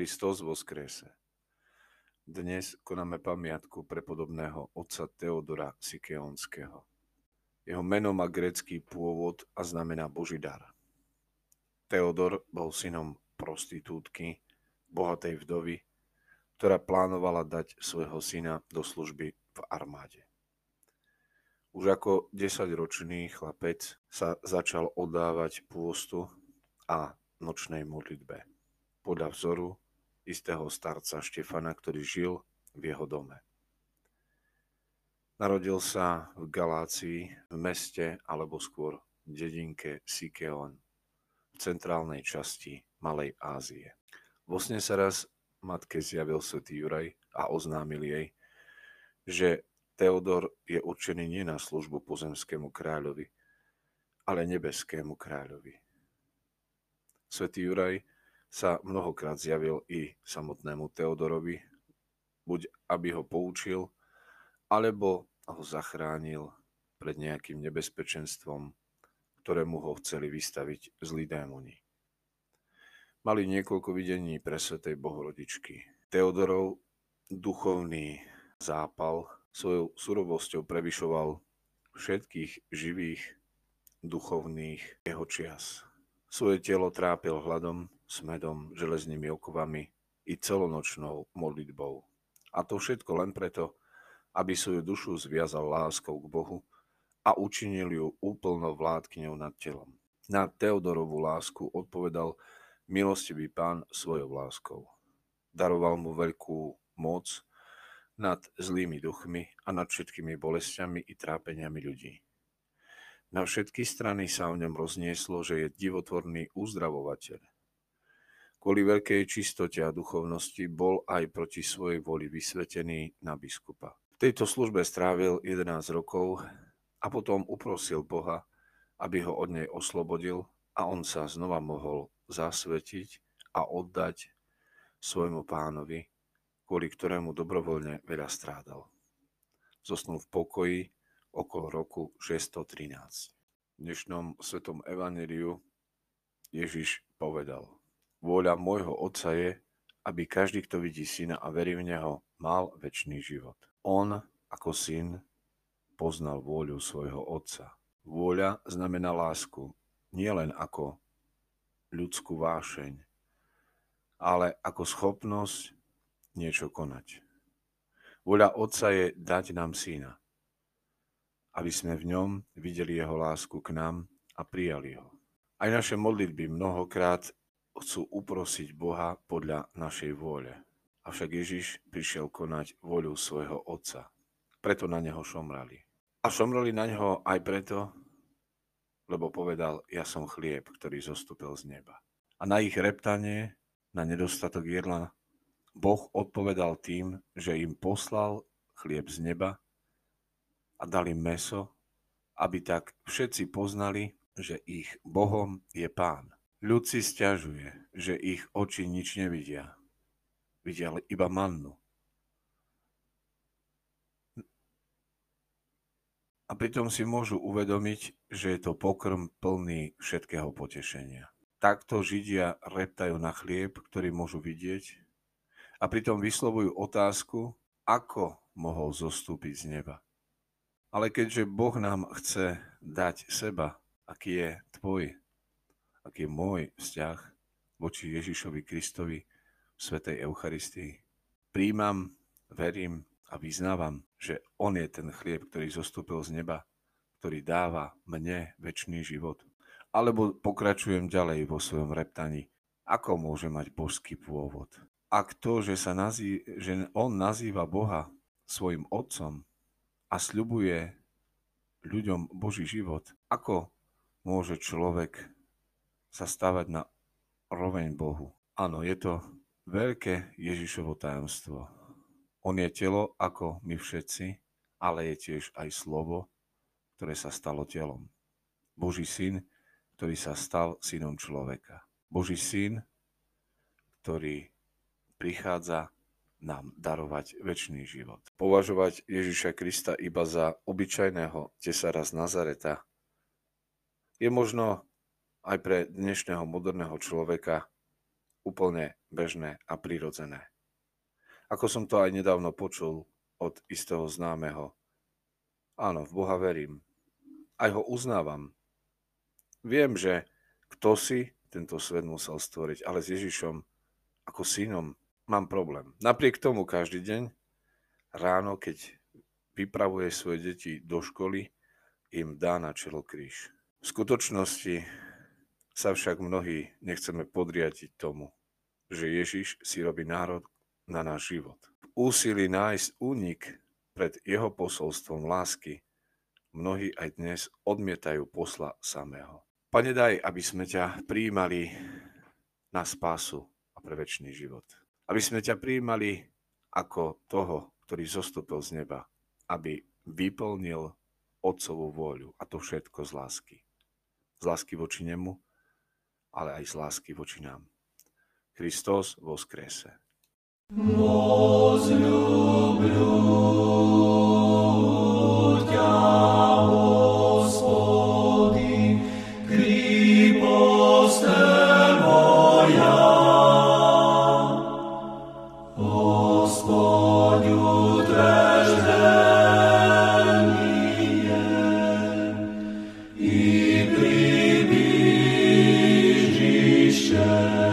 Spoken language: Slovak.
Kristus skrese. Dnes konáme pamiatku prepodobného otca Teodora Sikeonského. Jeho meno má grécky pôvod a znamená Boží. Teodor bol synom prostitútky, bohatej vdovy, ktorá plánovala dať svojho syna do služby v armáde. Už ako desaťročný chlapec sa začal oddávať pôstu a nočnej modlitbe podľa vzoru istého starca Štefana, ktorý žil v jeho dome. Narodil sa v Galácii, v meste alebo skôr dedinke Sikeon v centrálnej časti Malej Ázie. Vo sne sa raz matke zjavil svätý Juraj a oznámil jej, že Teodor je určený nie na službu pozemskému kráľovi, ale nebeskému kráľovi. Svetý Juraj sa mnohokrát zjavil i samotnému Teodorovi, buď aby ho poučil, alebo ho zachránil pred nejakým nebezpečenstvom, ktorému ho chceli vystaviť zlí démoni. Mali niekoľko videní pre Svetej Bohorodičky. Teodorov duchovný zápal svojou surovosťou prevyšoval všetkých živých duchovných jeho čias. Svoje telo trápil hladom, smedom, železnými okovami i celonočnou modlitbou. A to všetko len preto, aby svoju dušu zviazal láskou k Bohu a učinil ju úplnou vládkyňou nad telom. Na Teodorovú lásku odpovedal milostivý pán svojou láskou. Daroval mu veľkú moc nad zlými duchmi a nad všetkými bolestiami i trápeniami ľudí. Na všetky strany sa o ňom roznieslo, že je divotvorný uzdravovateľ. Kvôli veľkej čistote a duchovnosti bol aj proti svojej voli vysvetený na biskupa. V tejto službe strávil 11 rokov a potom uprosil Boha, aby ho od nej oslobodil a on sa znova mohol zasvetiť a oddať svojmu pánovi, kvôli ktorému dobrovoľne veľa strádal. Zosnul v pokoji okolo roku 613. V dnešnom svetom evaneliu Ježiš povedal, vôľa môjho Otca je, aby každý, kto vidí syna a verí v Neho, mal väčší život. On, ako syn, poznal vôľu svojho Otca. Vôľa znamená lásku, nielen ako ľudskú vášeň, ale ako schopnosť niečo konať. Vôľa Otca je dať nám syna aby sme v ňom videli jeho lásku k nám a prijali ho. Aj naše modlitby mnohokrát chcú uprosiť Boha podľa našej vôle. Avšak Ježiš prišiel konať voľu svojho Otca. Preto na neho šomrali. A šomrali na neho aj preto, lebo povedal, ja som chlieb, ktorý zostúpil z neba. A na ich reptanie, na nedostatok jedla, Boh odpovedal tým, že im poslal chlieb z neba a dali meso, aby tak všetci poznali, že ich Bohom je Pán. Ľud si stiažuje, že ich oči nič nevidia. Vidia iba mannu. A pritom si môžu uvedomiť, že je to pokrm plný všetkého potešenia. Takto Židia reptajú na chlieb, ktorý môžu vidieť a pritom vyslovujú otázku, ako mohol zostúpiť z neba. Ale keďže Boh nám chce dať seba, aký je tvoj, aký je môj vzťah voči Ježišovi Kristovi v Svetej Eucharistii, príjmam, verím a vyznávam, že On je ten chlieb, ktorý zostúpil z neba, ktorý dáva mne väčší život. Alebo pokračujem ďalej vo svojom reptaní, ako môže mať božský pôvod. Ak to, že, sa nazý, že on nazýva Boha svojim otcom, a sľubuje ľuďom Boží život, ako môže človek sa stavať na roveň Bohu? Áno, je to veľké Ježišovo tajomstvo. On je telo ako my všetci, ale je tiež aj slovo, ktoré sa stalo telom. Boží syn, ktorý sa stal synom človeka. Boží syn, ktorý prichádza nám darovať väčší život. Považovať Ježiša Krista iba za obyčajného tesára z Nazareta je možno aj pre dnešného moderného človeka úplne bežné a prirodzené. Ako som to aj nedávno počul od istého známeho. Áno, v Boha verím. Aj ho uznávam. Viem, že kto si tento svet musel stvoriť, ale s Ježišom ako synom mám problém. Napriek tomu každý deň ráno, keď vypravuje svoje deti do školy, im dá na čelo kríž. V skutočnosti sa však mnohí nechceme podriadiť tomu, že Ježiš si robí národ na náš život. V úsilí nájsť únik pred jeho posolstvom lásky mnohí aj dnes odmietajú posla samého. Pane, daj, aby sme ťa prijímali na spásu a pre väčší život. Aby sme ťa prijímali ako toho, ktorý zostúpil z neba, aby vyplnil Otcovú vôľu a to všetko z lásky. Z lásky voči nemu, ale aj z lásky voči nám. Kristus vo skrese. Vozľu. Jesus.